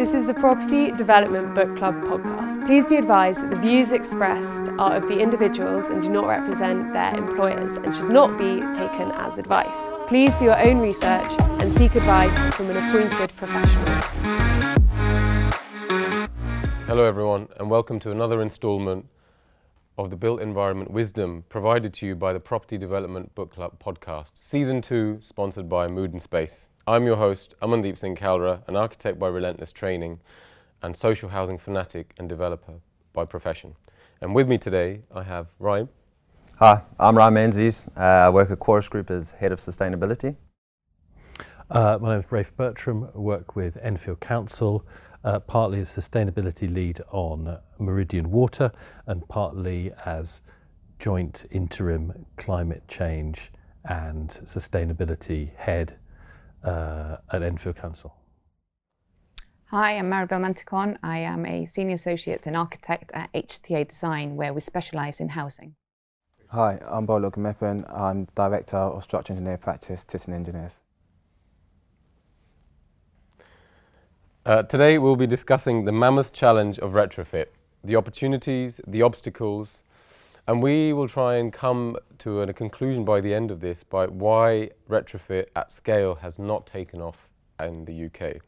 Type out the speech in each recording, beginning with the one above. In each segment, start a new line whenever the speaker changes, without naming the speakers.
This is the Property Development Book Club podcast. Please be advised that the views expressed are of the individuals and do not represent their employers and should not be taken as advice. Please do your own research and seek advice from an appointed professional.
Hello, everyone, and welcome to another instalment of the Built Environment Wisdom provided to you by the Property Development Book Club podcast, Season 2, sponsored by Mood and Space. I'm your host, Amandeep Singh Kalra, an architect by relentless training and social housing fanatic and developer by profession. And with me today, I have Ryan.
Hi, I'm Ryan Menzies. Uh, I work at Chorus Group as Head of Sustainability.
Uh, my name is Rafe Bertram. I work with Enfield Council uh, partly as sustainability lead on Meridian Water and partly as joint interim climate change and sustainability head uh, at Enfield Council.
Hi, I'm Maribel Mantecon. I am a senior associate and architect at HTA Design, where we specialise in housing.
Hi, I'm Bola Ogunmefun. I'm director of structural engineer practice, Thyssen Engineers.
Uh, today we'll be discussing the mammoth challenge of retrofit, the opportunities, the obstacles, and we will try and come to a conclusion by the end of this by why retrofit at scale has not taken off in the UK.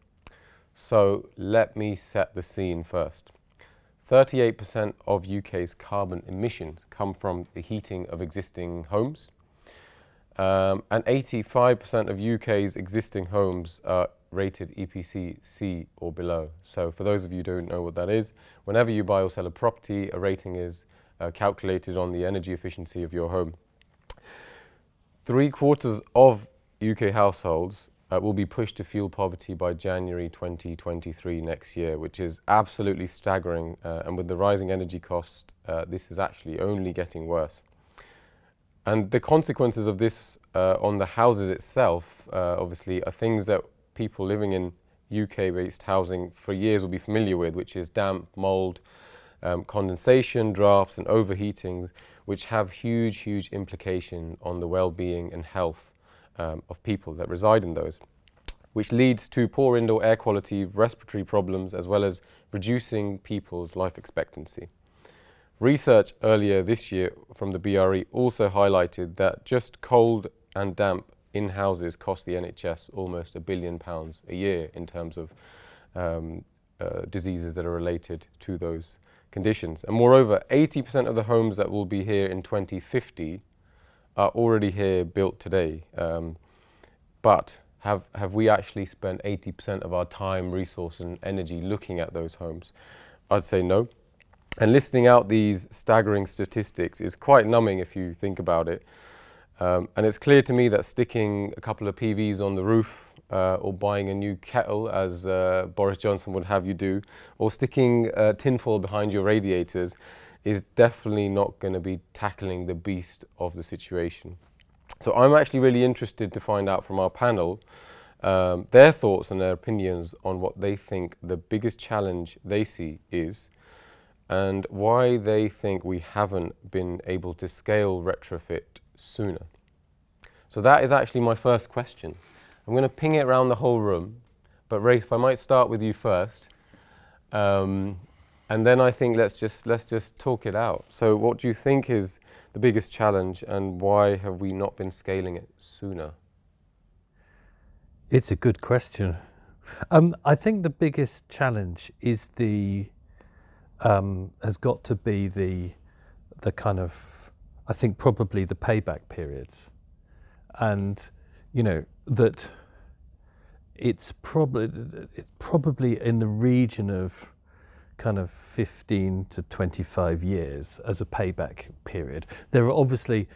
So let me set the scene first. 38% of UK's carbon emissions come from the heating of existing homes, um, and 85% of UK's existing homes are rated EPC C or below. So for those of you who don't know what that is, whenever you buy or sell a property, a rating is uh, calculated on the energy efficiency of your home. Three quarters of UK households uh, will be pushed to fuel poverty by January 2023 next year, which is absolutely staggering. Uh, and with the rising energy cost, uh, this is actually only getting worse. And the consequences of this uh, on the houses itself, uh, obviously, are things that people living in UK-based housing for years will be familiar with, which is damp, mould, um, condensation, drafts and overheating, which have huge, huge implication on the well-being and health um, of people that reside in those, which leads to poor indoor air quality, respiratory problems, as well as reducing people's life expectancy. Research earlier this year from the BRE also highlighted that just cold and damp in houses cost the NHS almost a billion pounds a year in terms of um, uh, diseases that are related to those conditions. And moreover, 80% of the homes that will be here in 2050 are already here built today. Um, but have, have we actually spent 80% of our time, resource, and energy looking at those homes? I'd say no. And listing out these staggering statistics is quite numbing if you think about it. Um, and it's clear to me that sticking a couple of PVs on the roof uh, or buying a new kettle, as uh, Boris Johnson would have you do, or sticking uh, tinfoil behind your radiators is definitely not going to be tackling the beast of the situation. So I'm actually really interested to find out from our panel um, their thoughts and their opinions on what they think the biggest challenge they see is and why they think we haven't been able to scale retrofit sooner. So that is actually my first question. I'm going to ping it around the whole room, but Rafe, if I might start with you first, um, and then I think let's just let's just talk it out. So, what do you think is the biggest challenge, and why have we not been scaling it sooner?
It's a good question. Um, I think the biggest challenge is the um, has got to be the the kind of I think probably the payback periods and you know that it's probably it's probably in the region of kind of 15 to 25 years as a payback period. There are obviously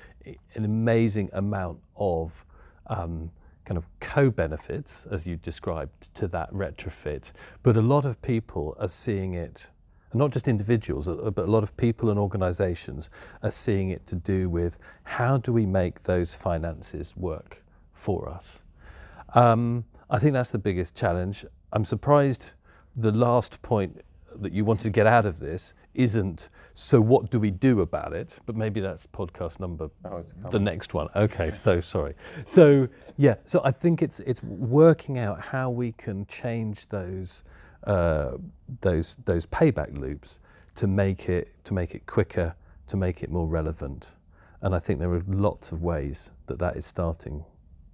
an amazing amount of um, kind of co-benefits, as you described, to that retrofit, but a lot of people are seeing it not just individuals, uh, but a lot of people and organizations are seeing it to do with how do we make those finances work for us. Um, I think that's the biggest challenge. I'm surprised the last point that you wanted to get out of this isn't so what do we do about it but maybe that's podcast number oh, the next one okay so sorry so yeah so i think it's it's working out how we can change those uh, those those payback loops to make it to make it quicker, to make it more relevant. And I think there are lots of ways that that is starting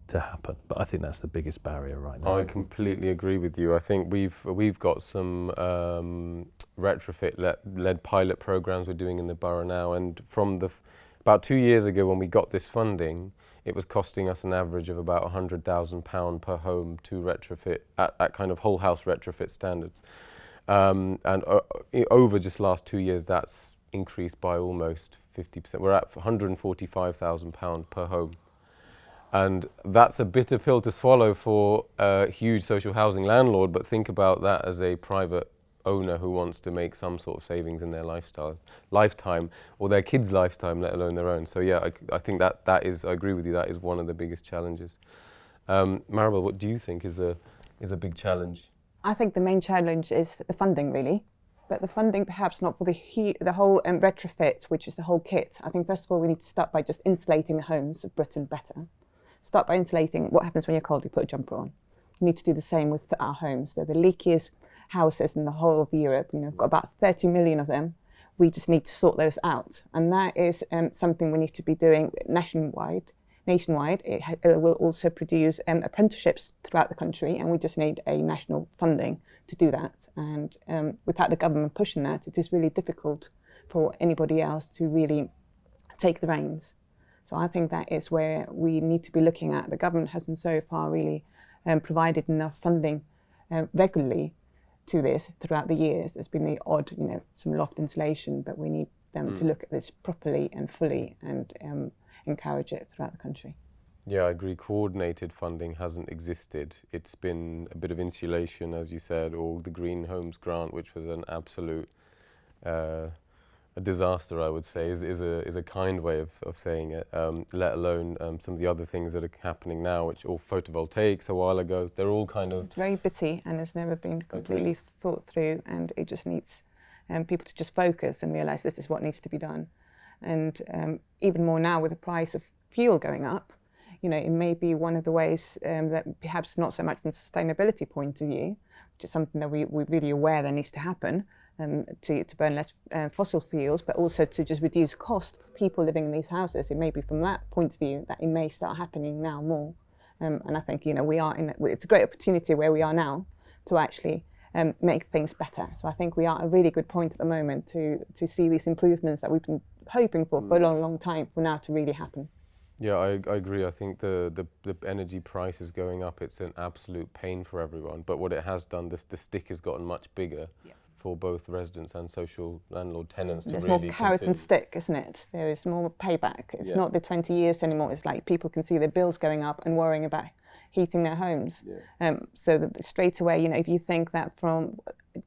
to happen. But I think that's the biggest barrier right now.
I completely agree with you. I think we've we've got some um, retrofit led, pilot programs we're doing in the borough now, and from the f- about two years ago when we got this funding, it was costing us an average of about hundred thousand pound per home to retrofit at, at kind of whole house retrofit standards, um, and uh, over just last two years that's increased by almost 50%. We're at 145,000 pound per home. And that's a bitter pill to swallow for a huge social housing landlord, but think about that as a private owner who wants to make some sort of savings in their lifestyle, lifetime, or their kids' lifetime, let alone their own. So yeah, I, I think that that is, I agree with you, that is one of the biggest challenges. Um, Maribel, what do you think is a is a big challenge?
I think the main challenge is the funding, really. But the funding, perhaps not for the he- the whole um, retrofit, which is the whole kit. I think first of all we need to start by just insulating the homes of Britain better. Start by insulating. What happens when you're cold? You put a jumper on. We need to do the same with our homes. They're the leakiest houses in the whole of Europe. You know, we've got about 30 million of them. We just need to sort those out, and that is um, something we need to be doing nationwide. Nationwide, it, ha- it will also produce um, apprenticeships throughout the country, and we just need a national funding to do that. And um, without the government pushing that, it is really difficult for anybody else to really take the reins. So I think that is where we need to be looking at. The government hasn't so far really um, provided enough funding uh, regularly to this throughout the years. There's been the odd, you know, some loft insulation, but we need them to look at this properly and fully and um, encourage it throughout the country.
Yeah, I agree. Coordinated funding hasn't existed. It's been a bit of insulation, as you said, or the Green Homes Grant, which was an absolute uh, a disaster, I would say, is, is, a, is a kind way of, of saying it, um, let alone um, some of the other things that are happening now, which all photovoltaics a while ago, they're all kind of
It's very bitty and has never been completely thought through, and it just needs um, people to just focus and realise this is what needs to be done. And um, even more now with the price of fuel going up, you know, it may be one of the ways um, that perhaps not so much from a sustainability point of view, which is something that we, we're really aware that needs to happen um, to, to burn less uh, fossil fuels, but also to just reduce cost for people living in these houses. It may be from that point of view that it may start happening now more. Um, and I think, you know, we are in, a- it's a great opportunity where we are now to actually um, make things better. So I think we are at a really good point at the moment to, to see these improvements that we've been hoping for for a long, long time for now to really happen.
Yeah, I, I agree. I think the, the, the energy price is going up. It's an absolute pain for everyone. But what it has done, this, the stick has gotten much bigger
Yeah.
For both residents and social landlord tenants
There's
to
more
really
carrot and stick, isn't it? There is more payback. It's
Yeah.
not the 20 years anymore. It's like people can see their bills going up and worrying about heating their homes. Um, so that straight away, you know, if you think that from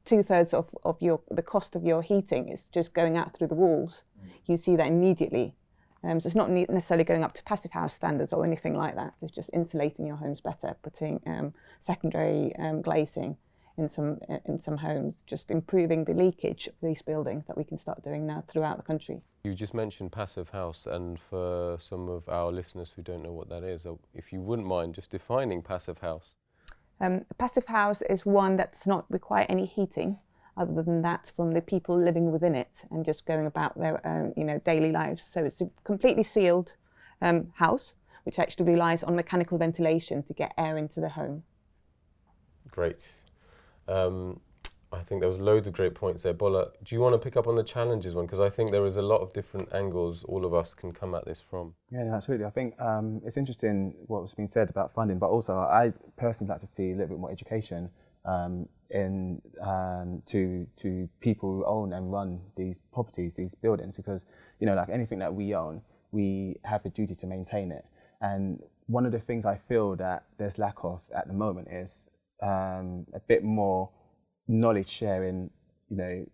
two thirds of, of your the cost of your heating is just going out through the walls, you see that immediately. Um, so it's not necessarily going up to passive house standards or anything like that. It's just insulating your homes better, putting um, secondary um, glazing in some in some homes, just improving the leakage of these buildings that we can start doing now throughout the country.
You just mentioned passive house, and for some of our listeners who don't know what that is, if you wouldn't mind just defining passive house.
Um, a passive house is one that does not require any heating, other than that from the people living within it and just going about their own, you know, daily lives. So it's a completely sealed um, house, which actually relies on mechanical ventilation to get air into the home.
Great. Um, I think there was loads of great points there. Bola, do you want to pick up on the challenges one? Because I think there is a lot of different angles all of us can come at this from.
Yeah, absolutely. I think um, it's interesting what was being said about funding, but also I personally like to see a little bit more education um, in um, to to people who own and run these properties, these buildings, because you know, like anything that we own, we have a duty to maintain it. And one of the things I feel that there's lack of at the moment is um, a bit more knowledge sharing. You know,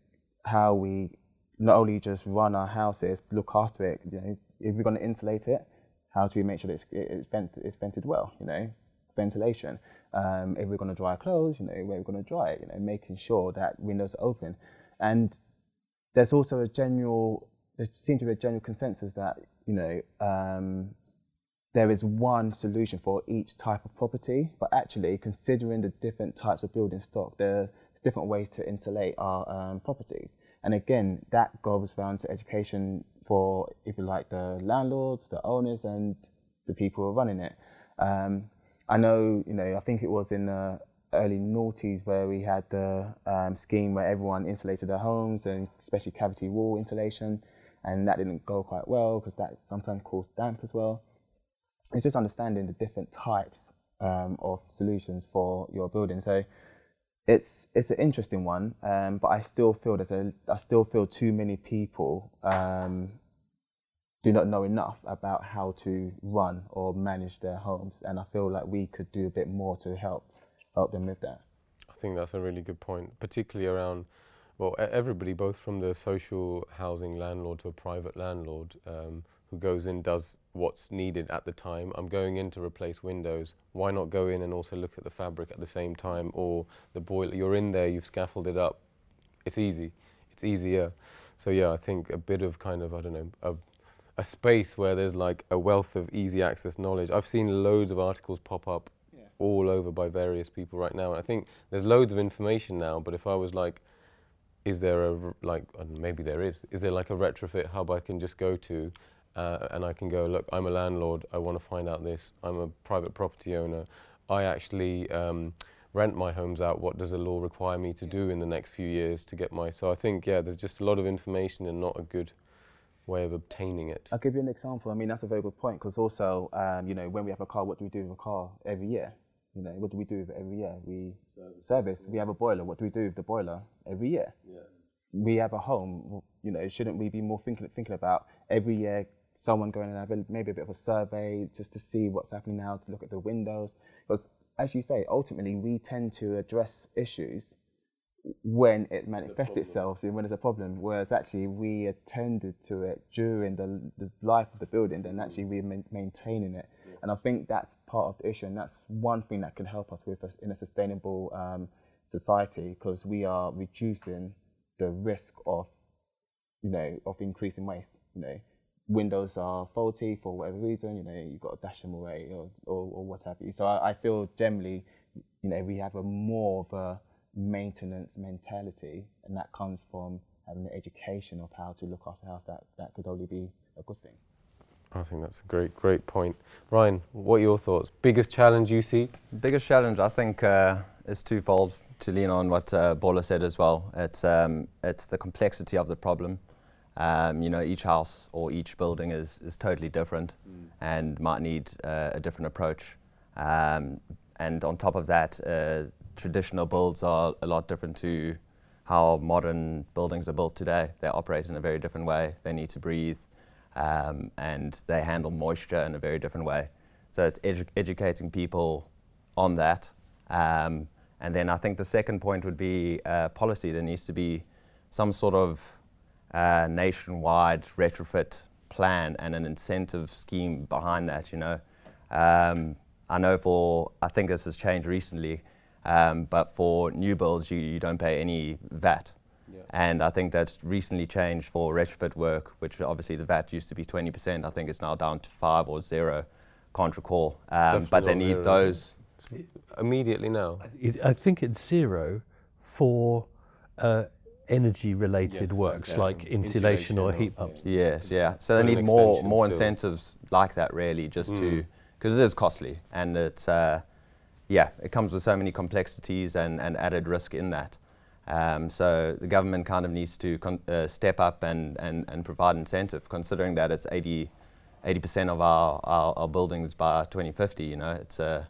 how we not only just run our houses, look after it. You know, if we're going to insulate it, how do we make sure that it's, it's, vent, it's vented well? You know, ventilation. Um, if we're going to dry our clothes, you know, where we're going to dry it. You know, making sure that windows are open. And there's also a general, there seems to be a general consensus that you know um, there is one solution for each type of property, but actually considering the different types of building stock, the different ways to insulate our um, properties. And again, that goes down to education for, if you like, the landlords, the owners, and the people who are running it. Um, I know, you know, I think it was in the early noughties where we had the um, scheme where everyone insulated their homes and especially cavity wall insulation, and that didn't go quite well because that sometimes caused damp as well. It's just understanding the different types um, of solutions for your building. So it's it's an interesting one, um, but I still feel there's a I still feel too many people um, do not know enough about how to run or manage their homes, and I feel like we could do a bit more to help help them with that.
I think that's a really good point, particularly around well everybody, both from the social housing landlord to a private landlord. Who goes in does what's needed at the time. I'm going in to replace windows. Why not go in and also look at the fabric at the same time or the boiler? You're in there, you've scaffolded it up. It's easy. It's easier. So yeah, I think a bit of kind of I don't know a, a space where there's like a wealth of easy access knowledge. I've seen loads of articles pop up
Yeah.
all over by various people right now. I think there's loads of information now, but if I was like, is there a like I don't know, maybe there is. Is there like a retrofit hub I can just go to, uh, and I can go look. I'm a landlord. I want to find out this. I'm a private property owner. I actually um, rent my homes out. What does the law require me to do in the next few years to get my? So I think yeah, there's just a lot of information and not a good way of obtaining it.
I'll give you an example. I mean, that's a very good point because also, um, you know, when we have a car, what do we do with a car every year? You know, what do we do with it every year? We service. We have a boiler. What do we do with the boiler every year? We have a home. You know, shouldn't we be more thinking thinking about every year someone going and have a, maybe a bit of a survey just to see what's happening now, to look at the windows? Because as you say, ultimately we tend to address issues when it manifests itself and when there's a problem. Whereas actually we attended to it during the, the life of the building, then actually we're main, maintaining it. And I think that's part of the issue, and that's one thing that can help us with us in a sustainable um, society because we are reducing the risk of, you know, of increasing waste. You know, windows are faulty for whatever reason. You know, you've got to dash them away or, or, or what have you. So I, I feel generally, you know, we have a more of a maintenance mentality, and that comes from having the education of how to look after the house. That that could only be a good thing.
I think that's a great great point. Ryan, what are your thoughts? Biggest challenge you see?
Biggest challenge, I think, uh, is twofold. To lean on what uh, Bola said as well, it's um, it's the complexity of the problem. Um, you know, each house or each building is is totally different, and might need uh, a different approach. Um, and on top of that, uh, traditional builds are a lot different to how modern buildings are built today. They operate in a very different way. They need to breathe, um, and they handle moisture in a very different way. So it's edu- educating people on that. Um, and then I think the second point would be uh, policy. There needs to be some sort of uh, nationwide retrofit plan and an incentive scheme behind that. You know, um, I know for I think this has changed recently, um, but for new builds you, you don't pay any VAT. And I think that's recently changed for retrofit work, which obviously the VAT used to be 20%. I think it's now down to five or zero. Can't recall. Um, but they need those.
Immediately now.
It, I think it's zero for uh, energy-related
Yes,
works
okay.
like insulation, or
Insulation
heat
or-
pumps.
Yes, yeah. So they
an
need more
extension
more
still.
incentives like that, really, just to
Mm.
because it is costly and it's uh, yeah, it comes with so many complexities and, and added risk in that. Um, so the government kind of needs to con- uh, step up and, and, and provide incentive, considering that it's 80 percent of our, our, our buildings by 2050. You know, it's a,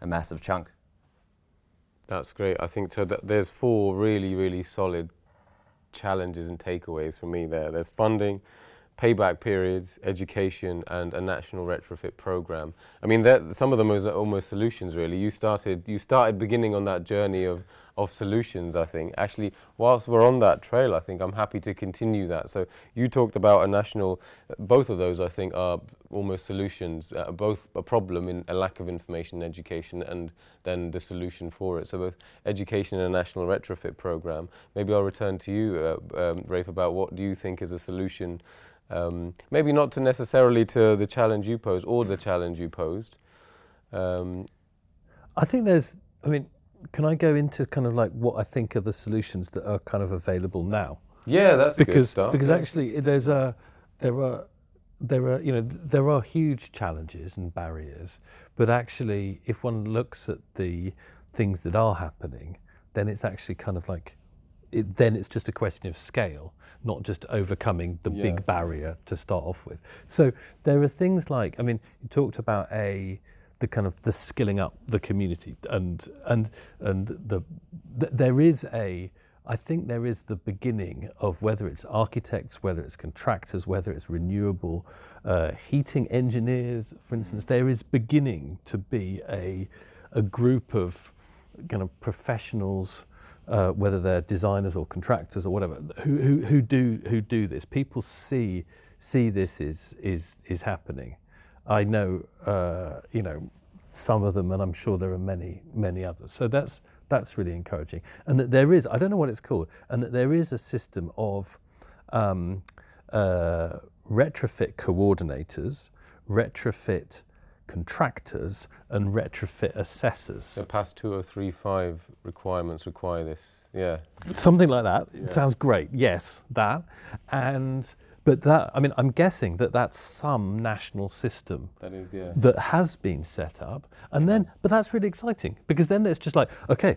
a massive chunk.
That's great. I think so. That there's four really, really solid challenges and takeaways for me there. There's funding, payback periods, education, and a national retrofit program. I mean, some of them are almost solutions. Really, you started you started beginning on that journey of of solutions. I think actually, whilst we're on that trail, I think I'm happy to continue that. So you talked about a national. Both of those, I think, are almost solutions. Uh, both a problem in a lack of information and education, and then the solution for it. So both education and a national retrofit program. Maybe I'll return to you, uh, um, Rafe, about what do you think is a solution. Um, maybe not to necessarily to the challenge you posed or the challenge you posed. Um,
I think there's, I mean, can I go into kind of like what I think are the solutions that are kind of available now?
Yeah, that's
because
start.
because
yeah.
actually there's a there are there are you know there are huge challenges and barriers, but actually if one looks at the things that are happening, then it's actually kind of like it, then it's just a question of scale, not just overcoming the
Yeah.
big barrier to start off with. So there are things like I mean you talked about a the kind of the skilling up the community and and and the th- there is a I think there is the beginning of whether it's architects, whether it's contractors, whether it's renewable uh, heating engineers, for instance, there is beginning to be a, a group of kind of professionals, uh, whether they're designers or contractors or whatever, who, who, who, do, who do this. People see, see this is, is, is happening. I know, uh, you know, some of them, and I'm sure there are many, many others. So that's, that's really encouraging. And that there is, I don't know what it's called, and that there is a system of um, uh, retrofit coordinators, retrofit contractors, and retrofit assessors.
the past two or three five requirements require this. Yeah.
Something like that.
Yeah.
It sounds great. Yes, that. And, but that, I mean, I'm guessing that that's some national system
That is, yeah.
that has been set up. And then, but that's really exciting because then it's just like, okay,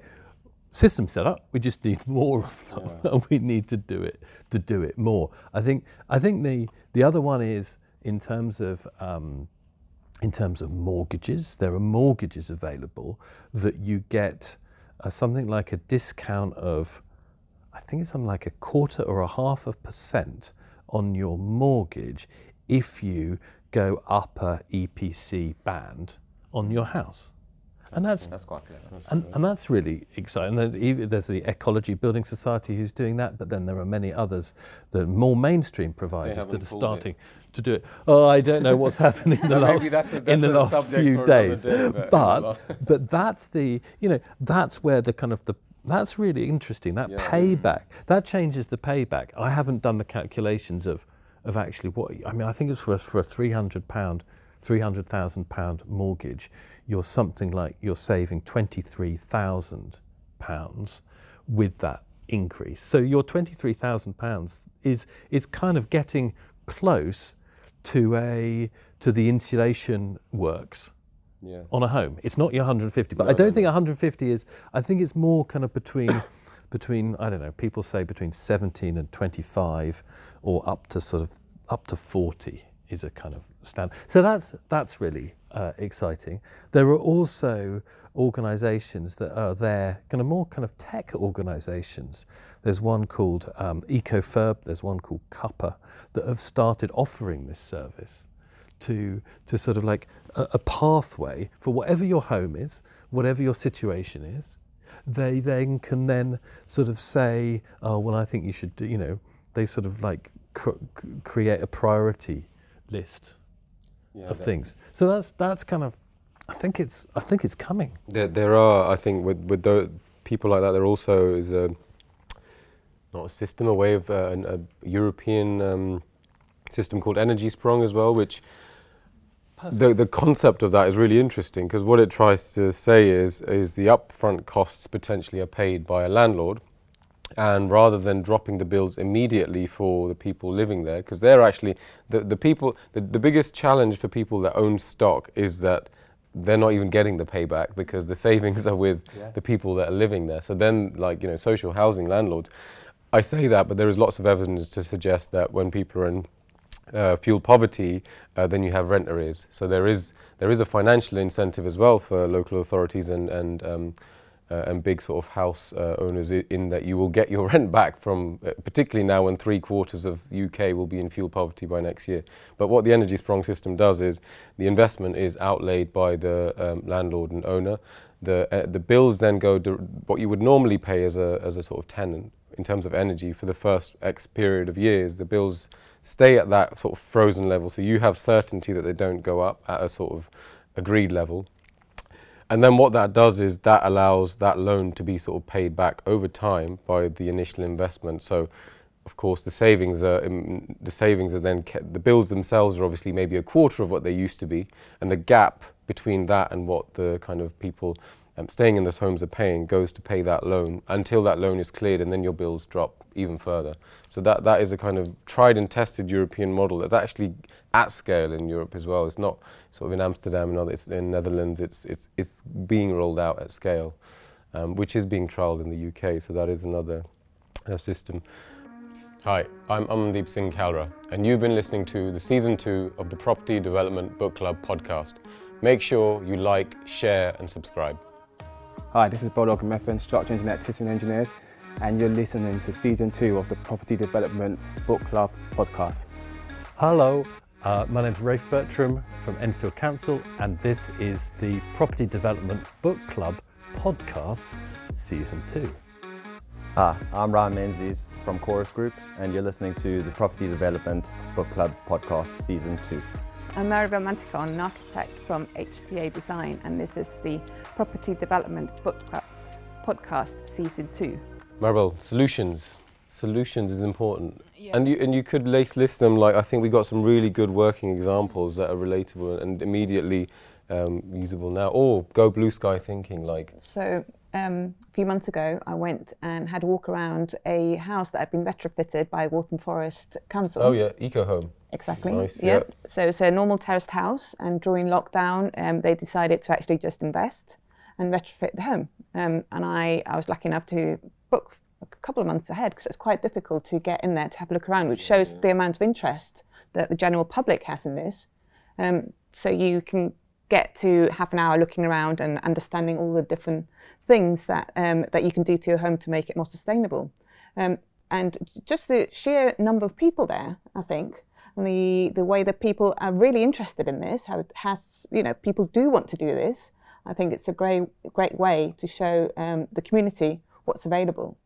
system set up. We just need more of them, and we need to do it to do it more. I think. I think the the other one is in terms of. Um, in terms of mortgages, there are mortgages available that you get uh, something like a discount of, I think it's something like a quarter or a half of percent on your mortgage if you go upper EPC band on your house. And that's
That's quite clever.
and, and that's really exciting. And then even- there's the Ecology Building Society who's doing that, but then there are many others, the more mainstream providers that are
pulled it.
starting to do it. Oh, I don't know what's happening in the last,
that's a-
in the last few days.
day, but-
but but that's the you know that's where the kind of the that's really interesting. That
Yeah,
payback that changes the payback. I haven't done the calculations of of actually what I mean. I think it's for us for a three hundred pound. £300,000 mortgage, you're something like you're saving £23,000 with that increase. So your £23,000 is, is kind of getting close to, a, to the insulation works
Yeah.
on a home. It's not your 150, but
No,
I don't
no,
think 150 is. I think it's more kind of between, between I don't know. People say between 17 and 25, or up to sort of up to 40 is a kind of standard. So that's that's really uh, exciting. There are also organisations that are there, kind of more kind of tech organisations. There's one called um, EcoFurb. There's one called Cuppa that have started offering this service to to sort of like a, a pathway for whatever your home is, whatever your situation is. They then can then sort of say, oh well, I think you should do. You know, they sort of like cr- create a priority list
yeah
of things. So that's that's kind of. I think it's I think it's coming.
There, there are, I think, with with the people like that, there also is a not a system, a way of uh, an, a European um, system called Energiesprong as well, which the the concept of that is really interesting because what it tries to say is is the upfront costs potentially are paid by a landlord, and rather than dropping the bills immediately for the people living there, because they're actually the the people the, the biggest challenge for people that own stock is that they're not even getting the payback because the savings are with
Yeah.
the people that are living there. So then, like you know, social housing landlords. I say that, but there is lots of evidence to suggest that when people are in uh, fuel poverty, uh, then you have rent arrears. So there is there is a financial incentive as well for local authorities and and um, uh, and big sort of house uh, owners in that you will get your rent back from, uh, particularly now when three quarters of the UK will be in fuel poverty by next year. But what the Energiesprong system does is the investment is outlaid by the um, landlord and owner. The uh, the bills then go dir- what you would normally pay as a as a sort of tenant in terms of energy for the first X period of years. The bills stay at that sort of frozen level, so you have certainty that they don't go up at a sort of agreed level. And then what that does is that allows that loan to be sort of paid back over time by the initial investment. So, of course, the savings are um, the savings are then kept, the bills themselves are obviously maybe a quarter of what they used to be, and the gap between that and what the kind of people um, staying in those homes are paying goes to pay that loan until that loan is cleared, and then your bills drop even further. So that that is a kind of tried and tested European model that's actually at scale in Europe as well. It's not sort of in Amsterdam and other, it's in Netherlands. It's it's it's being rolled out at scale, um, which is being trialled in the UK. So that is another uh, system. Hi, I'm Amandeep Singh Kalra, and you've been listening to the season two of the Property Development Book Club podcast. Make sure you like, share, and subscribe.
Hi, this is Bola Ogunmefun, Structure Engineer at Thyssen Engineers, and you're listening to season two of the Property Development Book Club podcast.
Hello, uh, my name's Rafe Bertram from Enfield Council, and this is the Property Development Book Club podcast, season two.
Hi, I'm Ryan Menzies from Chorus Group, and you're listening to the Property Development Book Club podcast, season two.
I'm Maribel Mantecon, an architect from HTA Design, and this is the Property Development Book Club podcast, season two.
Maribel, solutions. Solutions is important. And you and you could list, list them like I think we got some really good working examples that are relatable and immediately um, usable now. Or go blue sky thinking like
So um, a few months ago, I went and had a walk around a house that had been retrofitted by Waltham Forest Council.
oh yeah, eco home.
Exactly.
Nice,
Yep. So it's a normal terraced house, and during lockdown, um, they decided to actually just invest and retrofit the home. Um, and I, I was lucky enough to book a couple of months ahead because it's quite difficult to get in there to have a look around, which shows the amount of interest that the general public has in this. Um, so you can get to half an hour looking around and understanding all the different things that um, that you can do to your home to make it more sustainable. Um, and just the sheer number of people there, I think, and the the way that people are really interested in this, how it has you know people do want to do this. I think it's a great great way to show um, the community what's available.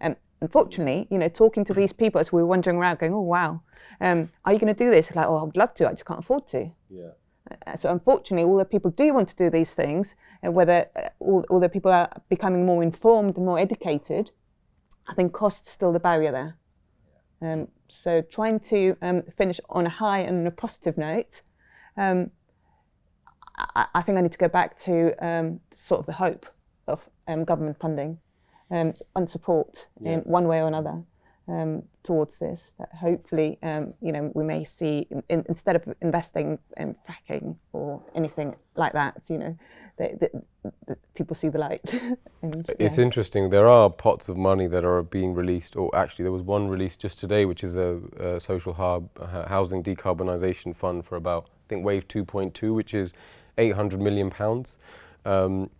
Um, unfortunately, you know, talking to these people as we were wandering around, going, "Oh wow, um, are you going to do this?" Like, "Oh, I would love to. I just can't afford to."
Yeah.
Uh, so unfortunately, all the people do want to do these things, and whether uh, all, the people are becoming more informed and more educated, I think cost's still the barrier there. Um, so trying to um, finish on a high and a positive note, um, I, I think I need to go back to um, sort of the hope of um, government funding um, and support in one way or another um, towards this. That hopefully, um, you know, we may see in, in, instead of investing in fracking or anything like that, you know, that people see the light. and,
It's
yeah.
interesting. There are pots of money that are being released, or actually, there was one released just today, which is a, a social hub uh, housing decarbonisation fund for about I think Wave 2.2, which is 800 million pounds, um,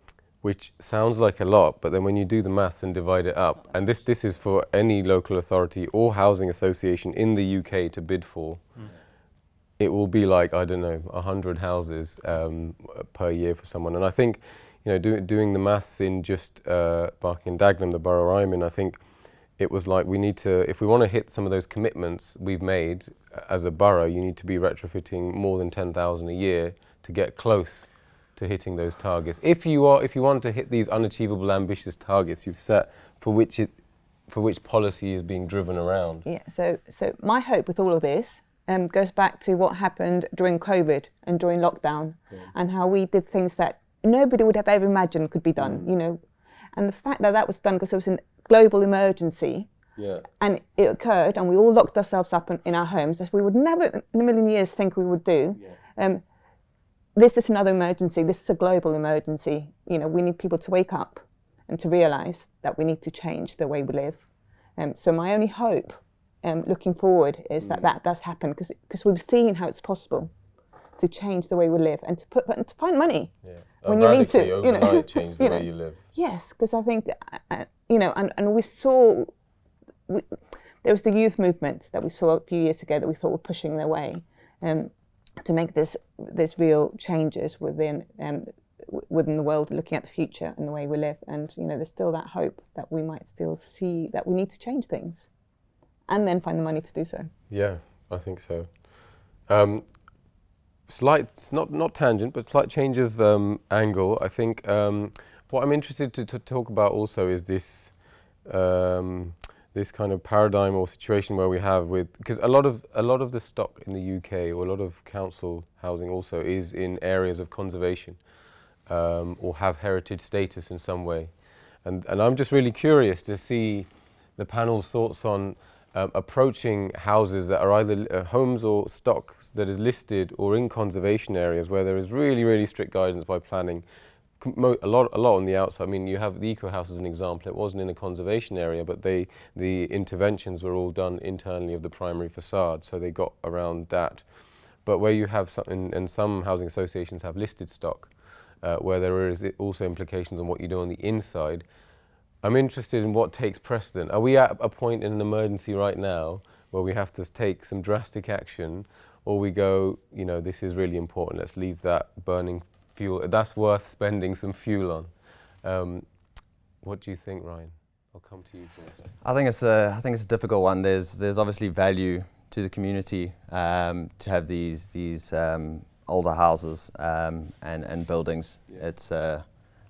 which sounds like a lot, but then when you do the maths and divide it up, and this this is for any local authority or housing association in the UK to bid for. It will be like I don't know, hundred houses um, per year for someone, and I think you know, do, doing the maths in just uh, Barking and Dagenham, the borough I'm in, I think it was like we need to, if we want to hit some of those commitments we've made uh, as a borough, you need to be retrofitting more than 10,000 a year to get close to hitting those targets. If you are, if you want to hit these unachievable, ambitious targets you've set, for which it, for which policy is being driven around.
Yeah, so so my hope with all of this um, goes back to what happened during COVID and during lockdown, and how we did things that nobody would have ever imagined could be done. You know, and the fact that that was done because it was a global emergency,
Yeah.
and it occurred, and we all locked ourselves up in, in our homes, as we would never in a million years think we would do. Yeah. Um, this is another emergency. This is a global emergency. You know, we need people to wake up and to realise that we need to change the way we live. Um, so my only hope, um, looking forward, is that that does happen because we've seen how it's possible to change the way we live and to put and to find money.
Yeah.
When you need to, you know,
change the
you
way
know.
you live.
Yes, because I think, uh, uh, you know, and, and we saw, we, there was the youth movement that we saw a few years ago that we thought were pushing their way um, to make this this real changes within um, within the world, looking at the future and the way we live. And you know, there's still that hope that we might still see that we need to change things, and then find the money to do so.
Yeah, I think so. Um, slight, not not tangent, but slight change of um, angle. I think um, what I'm interested to, to talk about also is this um, this kind of paradigm or situation where we have with because a lot of a lot of the stock in the UK or a lot of council housing also is in areas of conservation. um, or have heritage status in some way. And, and I'm just really curious to see the panel's thoughts on um, approaching houses that are either uh, homes or stocks that is listed or in conservation areas where there is really, really strict guidance by planning. A lot, a lot on the outside. I mean, you have the eco house as an example. It wasn't in a conservation area, but they, the interventions were all done internally of the primary facade, so they got around that. But where you have some, and some housing associations have listed stock, uh, where there is also implications on what you do on the inside. I'm interested in what takes precedent. Are we at a point in an emergency right now where we have to take some drastic action, or we go, you know, this is really important, let's leave that burning fuel, that's worth spending some fuel on. Um, what do you think, Ryan? I'll come to you first.
I think it's a, I think it's a difficult one. There's, there's obviously value to the community um, to have these, these um, older houses um, and, and buildings. Yeah. It's uh,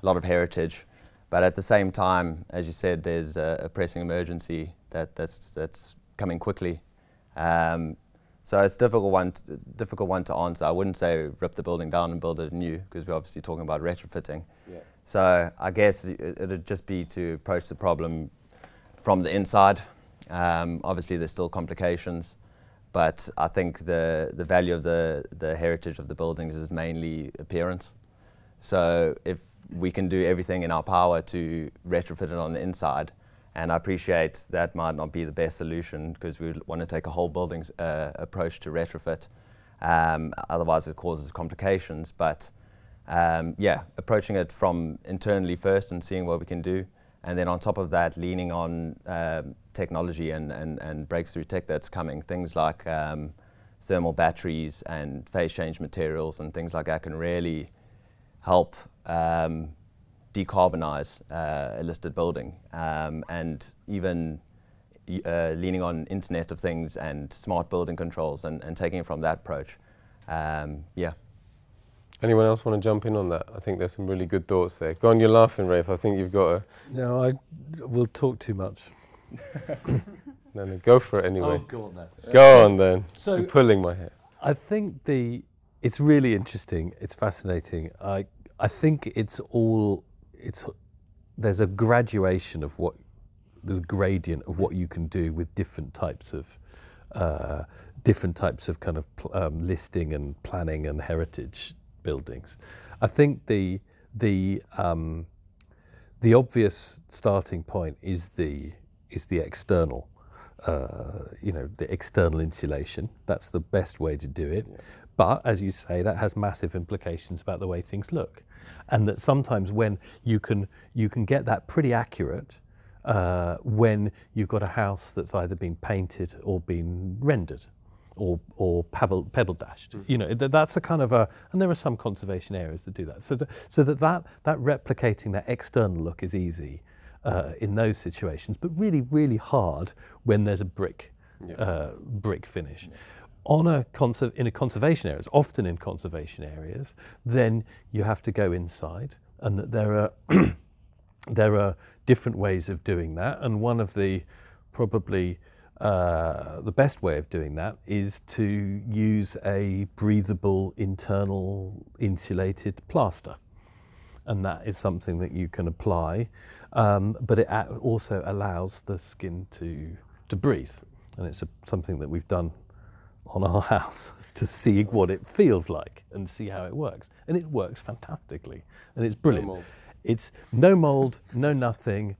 a lot of heritage. But at the same time, as you said, there's a, a pressing emergency that, that's, that's coming quickly. Um, so it's a difficult one, to, difficult one to answer. I wouldn't say rip the building down and build it new because we're obviously talking about retrofitting. Yeah. So I guess it, would just be to approach the problem from the inside. Um, obviously, there's still complications. But I think the, the value of the, the heritage of the buildings is mainly appearance. So if we can do everything in our power to retrofit it on the inside, and I appreciate that might not be the best solution because we want to take a whole buildings uh, approach to retrofit. Um, otherwise, it causes complications. But um, yeah, approaching it from internally first and seeing what we can do, and then on top of that, leaning on um, technology and, and, and breakthrough tech that's coming, things like um, thermal batteries and phase change materials and things like that can really help um, decarbonize uh, a listed building um, and even uh, leaning on Internet of Things and smart building controls and, and taking it from that approach. Um, yeah.
Anyone else want to jump in on that? I think there's some really good thoughts there. Go on, you're laughing, Rafe. I think you've got a.
No, I will talk too much.
no, no, go for it anyway.
Oh, go on then.
Go on then. So you're pulling my hair.
I think the it's really interesting. It's fascinating. I I think it's all it's there's a graduation of what there's a gradient of what you can do with different types of uh, different types of kind of um, listing and planning and heritage buildings. I think the the um, the obvious starting point is the is the external, uh, you know, the external insulation. That's the best way to do it. Yeah. But as you say, that has massive implications about the way things look, and that sometimes when you can you can get that pretty accurate. Uh, when you've got a house that's either been painted or been rendered, or or pebble, pebble dashed. Mm. You know, th- that's a kind of a, and there are some conservation areas that do that. So, th- so that, that that replicating that external look is easy, uh, in those situations, but really, really hard when there's a brick, yeah. uh, brick finish. Yeah. On a conser- in a conservation areas, often in conservation areas, then you have to go inside, and that there are there are different ways of doing that, and one of the probably uh, the best way of doing that is to use a breathable internal insulated plaster and that is something that you can apply. Um, but it also allows the skin to to breathe, and it's a, something that we've done on our house to see what it feels like and see how it works, and it works fantastically, and it's brilliant. No it's no mold, no nothing,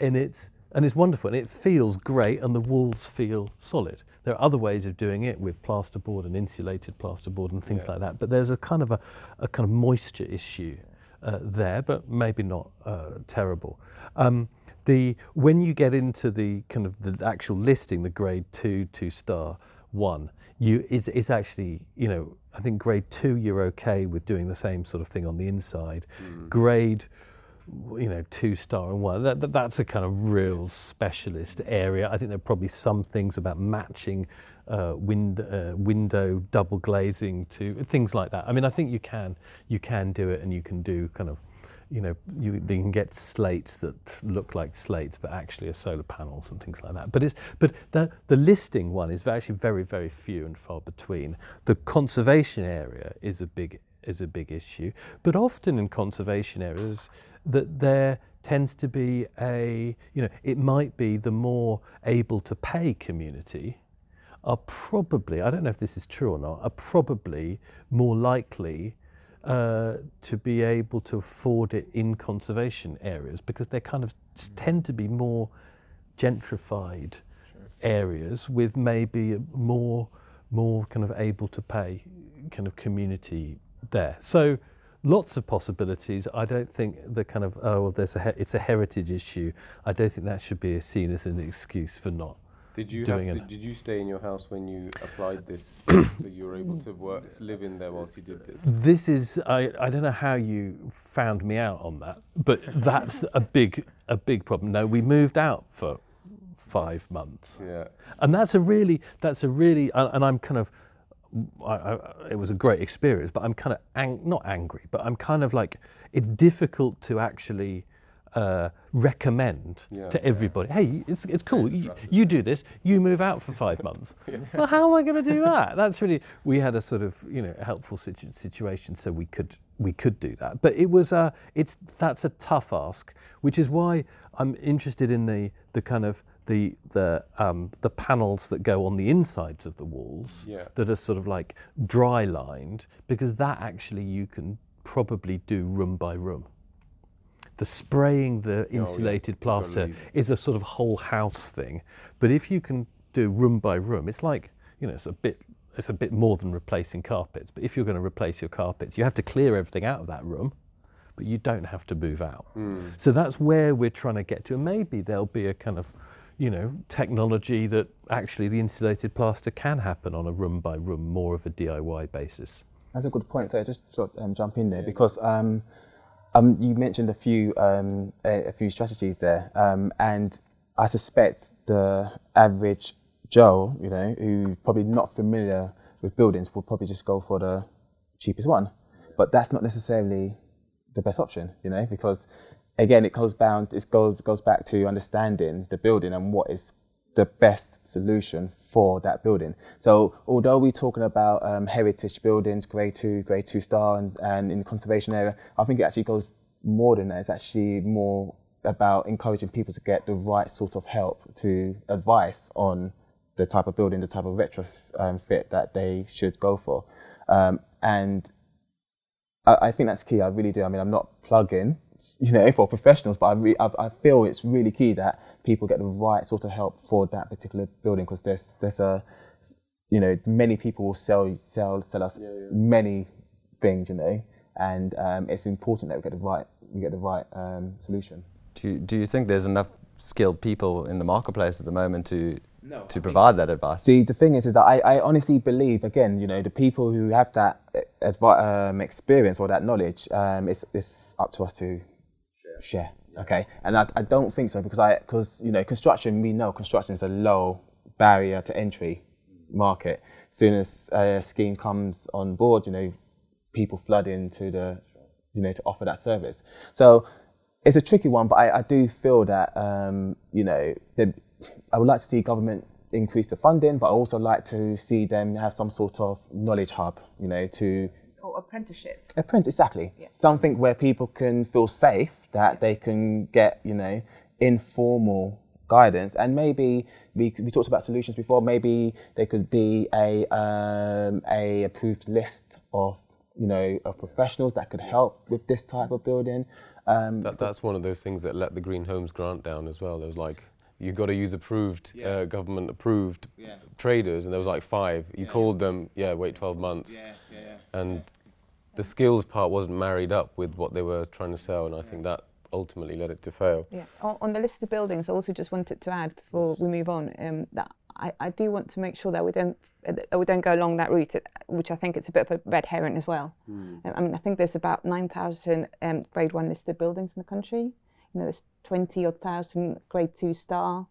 and it's and it's wonderful, and it feels great, and the walls feel solid. There are other ways of doing it with plasterboard and insulated plasterboard and things yeah. like that, but there's a kind of a, a kind of moisture issue uh, there, but maybe not uh, terrible. Um, the when you get into the kind of the actual listing, the grade two, two star, one, you it's, it's actually you know I think grade two you're okay with doing the same sort of thing on the inside. Mm. Grade you know, two star and one. That, that, that's a kind of real specialist area. I think there are probably some things about matching uh, wind, uh, window double glazing to things like that. I mean, I think you can you can do it, and you can do kind of, you know, you, you can get slates that look like slates, but actually are solar panels and things like that. But it's but the the listing one is actually very very few and far between. The conservation area is a big is a big issue. But often in conservation areas, that there tends to be a you know it might be the more able to pay community are probably I don't know if this is true or not are probably more likely uh, to be able to afford it in conservation areas because they kind of tend to be more gentrified areas with maybe more more kind of able to pay kind of community there. So lots of possibilities. I don't think the kind of oh well, there's a it's a heritage issue. I don't think that should be seen as an excuse for not.
Did you
doing
have to, did you stay in your house when you applied this so you were able to work live in there whilst you did this?
This is I, I don't know how you found me out on that, but that's a big a big problem. No, we moved out for five months.
Yeah.
and that's a really that's a really uh, and i'm kind of I, I, it was a great experience but i'm kind of ang- not angry but i'm kind of like it's difficult to actually uh, recommend
Yeah.
to everybody hey it's, it's cool you, you do this you move out for five months well how am i going to do that that's really we had a sort of you know helpful situ- situation so we could we could do that but it was a it's that's a tough ask which is why i'm interested in the the kind of the the um, the panels that go on the insides of the walls
Yeah.
that are sort of like dry lined because that actually you can probably do room by room. The spraying the insulated
you've gotta
plaster is a sort of whole house thing, but if you can do room by room, it's like you know it's a bit it's a bit more than replacing carpets. But if you're going to replace your carpets, you have to clear everything out of that room but you don't have to move out. So that's where we're trying to get to. And maybe there'll be a kind of, you know, technology that actually the insulated plaster can happen on a room by room, more of a DIY basis.
That's a good point. So I just sort of, um, jump in there because um, um, you mentioned a few um, a, a few strategies there, um, and I suspect the average Joe, you know, who probably not familiar with buildings, will probably just go for the cheapest one, but that's not necessarily the best option, you know, because again, it goes bound, it goes goes back to understanding the building and what is the best solution for that building. So although we're talking about um, heritage buildings, grade two, grade two star, and, and in the conservation area, I think it actually goes more than that. It's actually more about encouraging people to get the right sort of help to advice on the type of building, the type of retrofit um, fit that they should go for. Um, and I, I think that's key. I really do. I mean, I'm not plugging, you know, for professionals, but I, re- I, I feel it's really key that people get the right sort of help for that particular building because there's there's a, you know, many people will sell sell sell us many things, you know, and um, it's important that we get the right we get the right um, solution.
Do you, do you think there's enough skilled people in the marketplace at the moment to to provide that advice?
See, the thing is, is that I, I honestly believe, again, you know, the people who have that uh, advi- um, experience or that knowledge, um, it's, it's up to us to share. Okay, and I, I don't think so because I because you know construction we know construction is a low barrier to entry market. As soon as a scheme comes on board, you know, people flood into the you know to offer that service. So it's a tricky one, but I, I do feel that um, you know the, I would like to see government increase the funding, but I also like to see them have some sort of knowledge hub, you know, to
Or apprenticeship.
apprentice exactly. Something where people can feel safe that they can get you know informal guidance. And maybe we, we talked about solutions before. Maybe there could be a um, a approved list of you know of professionals that could help with this type of building. Um,
That, that's one of those things that let the Green Homes grant down as well. There was like, you got to use approved, uh, government approved traders, and there was like five. You called them, yeah, wait 12 months. And the skills part wasn't married up with what they were trying to sell, and I think that ultimately led it to fail.
Yeah. On, the list of buildings, I also just wanted to add before we move on um, that I, I do want to make sure that we don't uh, we don't go along that route, uh, which I think it's a bit of a red herring as well. Um, I mean, I think there's about nine thousand um, grade one listed buildings in the country. You know, there's twenty odd thousand grade two star,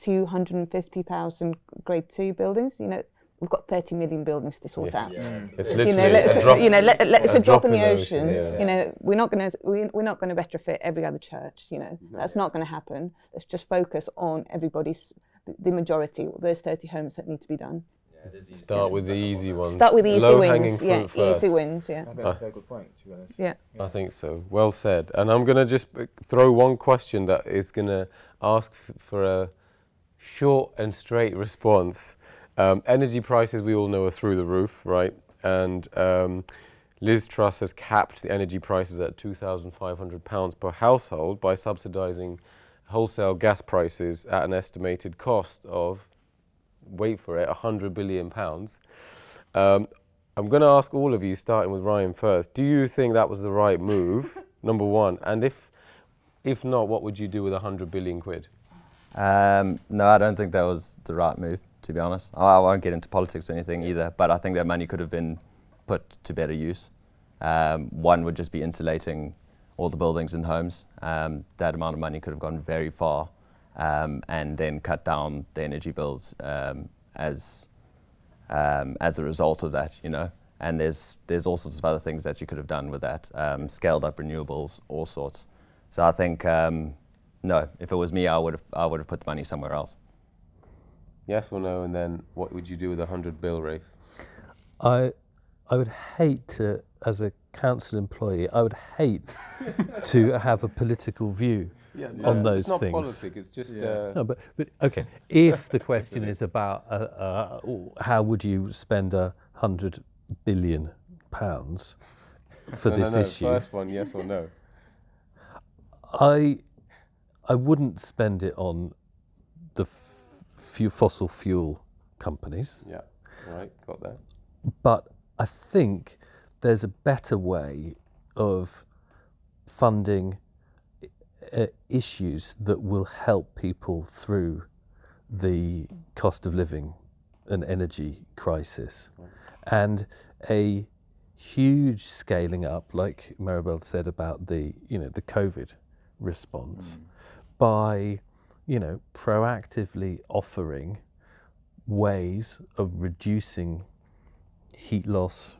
two hundred and fifty thousand grade two buildings. You know, we've got thirty million buildings to sort out
It's
you know, let's,
a drop,
you know, let, let, it's a, drop, in the ocean.
yeah.
You know, we're not going to we, we're not going to retrofit every other church. You know, that's not going to happen. Let's just focus on everybody's the majority, those thirty homes that need to be done.
Start with the easy ones.
Start with the easy
Low-hanging
wins. Yeah,
fruit first.
easy wins. Yeah.
I think that's a very good point, to be honest.
Yeah.
I think so. Well said. And I'm going to just throw one question that is going to ask for a short and straight response. Um, energy prices, we all know, are through the roof, right? And um, Liz Truss has capped the energy prices at £2,500 per household by subsidising wholesale gas prices at an estimated cost of, wait for it, £100 billion. Um, I'm going to ask all of you, starting with Ryan first. Do you think that was the right move? number one, and if if not, what would you do with 100 billion quid?
Um, no, I don't think that was the right move, to be honest. I, I won't get into politics or anything either, but I think that money could have been put to better use. Um, one would just be insulating all the buildings and homes. Um, that amount of money could have gone very far um, and then cut down the energy bills um, as, um, as a result of that, you know. And there's, there's all sorts of other things that you could have done with that, um, scaled up renewables, all sorts. So I think no, if it was me, I would have I would have put the money somewhere else.
Yes or no? And then what would you do with a 100 bill, Rafe?
I, I would hate to, as a council employee, I would hate to have a political view
Yeah,
on those
it's not
things.
Politics, it's just uh,
No, but, but okay. If the question is about uh, uh, how would you spend a hundred billion pounds for
no, no,
this
no,
issue,
First one, yes or no?
I I wouldn't spend it on the f- few fossil fuel companies,
Yeah, right, got that.
but I think there's a better way of funding uh, issues that will help people through the cost of living and energy crisis. And a huge scaling up, like Maribel said about the, you know, the COVID response, by, you know, proactively offering ways of reducing heat loss,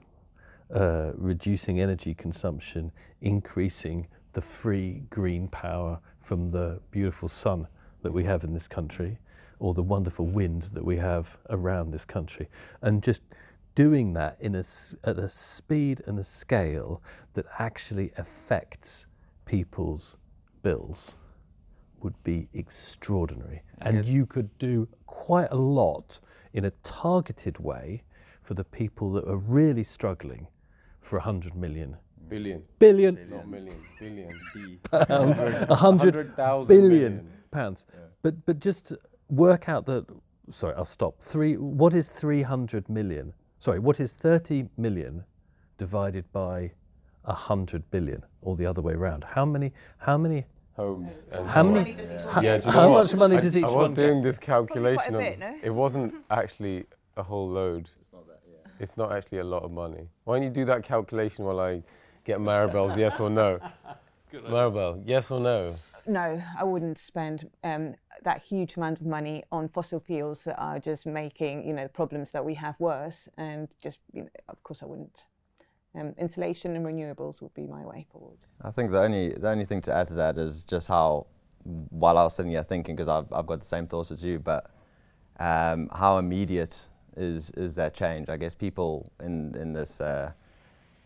uh, reducing energy consumption, increasing the free green power from the beautiful sun that we have in this country, or the wonderful wind that we have around this country, and just doing that in a, at a speed and a scale that actually affects people's bills would be extraordinary. And you could do quite a lot in a targeted way for the people that are really struggling for 100 million
Billion,
billion
not million, billion. B.
pounds,
Hundred-
100
100,000
billion
million.
pounds. But but just work out that sorry, I'll stop. 3 what is 300 million? Sorry, what is 30 million divided by 100 billion or the other way around? How many how many
Homes. And
how many how,
Yeah, do you
how
what?
much money
I,
does each
I was
one get?
doing this calculation.
quite a bit, no?
It wasn't actually a whole load. It's not that, yeah. It's not actually a lot of money. Why don't you do that calculation while I get Maribel's yes or no? Maribel, yes or no?
No, I wouldn't spend um, that huge amount of money on fossil fuels that are just making you know the problems that we have worse. And just you know, of course I wouldn't. Um, insulation and renewables would be my way forward.
I think the only the only thing to add to that is just how, while I was sitting here thinking, because I've I've got the same thoughts as you, but um, how immediate is is that change? I guess people in in this uh,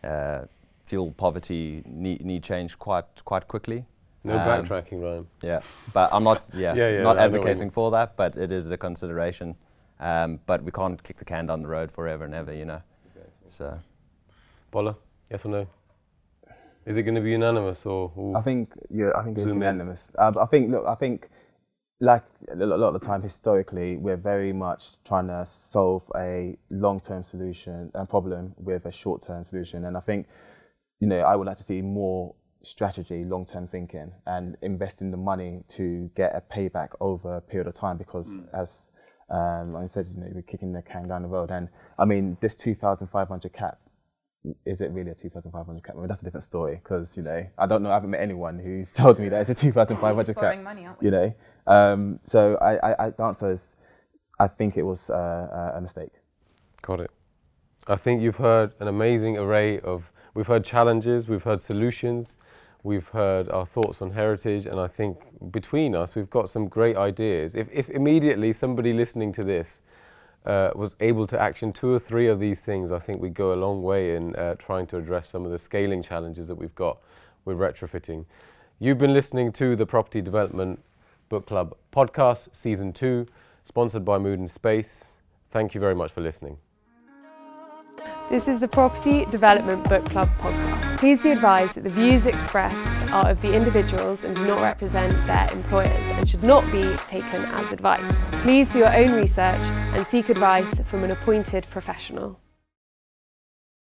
uh, fuel poverty need need change quite quite quickly.
No
Um,
backtracking, Ryan.
Yeah, but I'm not. Yeah,
Yeah, yeah,
not
I know what you
advocating for that, but it is a consideration. Um, but we can't kick the can down the road forever and ever, you know. Exactly. So
Bola, yes or no? Is it going to be unanimous or? or
I think yeah, I think it's unanimous. Um, I think look, I think like a lot of the time historically, we're very much trying to solve a long-term solution and problem with a short-term solution, and I think you know I would like to see more strategy, long-term thinking, and investing the money to get a payback over a period of time. Because as um, I said, you know, we're kicking the can down the road, and I mean this 2,500 cap is it really a 2,500 cap? I mean, that's a different story because, you know, I don't know, I haven't met anyone who's told me that it's a 2,500 cap.
borrowing money, aren't we?
You know, um, so I, I, I, the answer is I think it was uh, a mistake.
Got it. I think you've heard an amazing array of. We've heard challenges, we've heard solutions, we've heard our thoughts on heritage, and I think between us we've got some great ideas. If, if immediately somebody listening to this uh, was able to action two or three of these things, I think we go a long way in uh, trying to address some of the scaling challenges that we've got with retrofitting. You've been listening to the Property Development Book Club podcast, season two, sponsored by Mood and Space. Thank you very much for listening.
This is the Property Development Book Club podcast. Please be advised that the views expressed are of the individuals and do not represent their employers and should not be taken as advice. Please do your own research and seek advice from an appointed professional.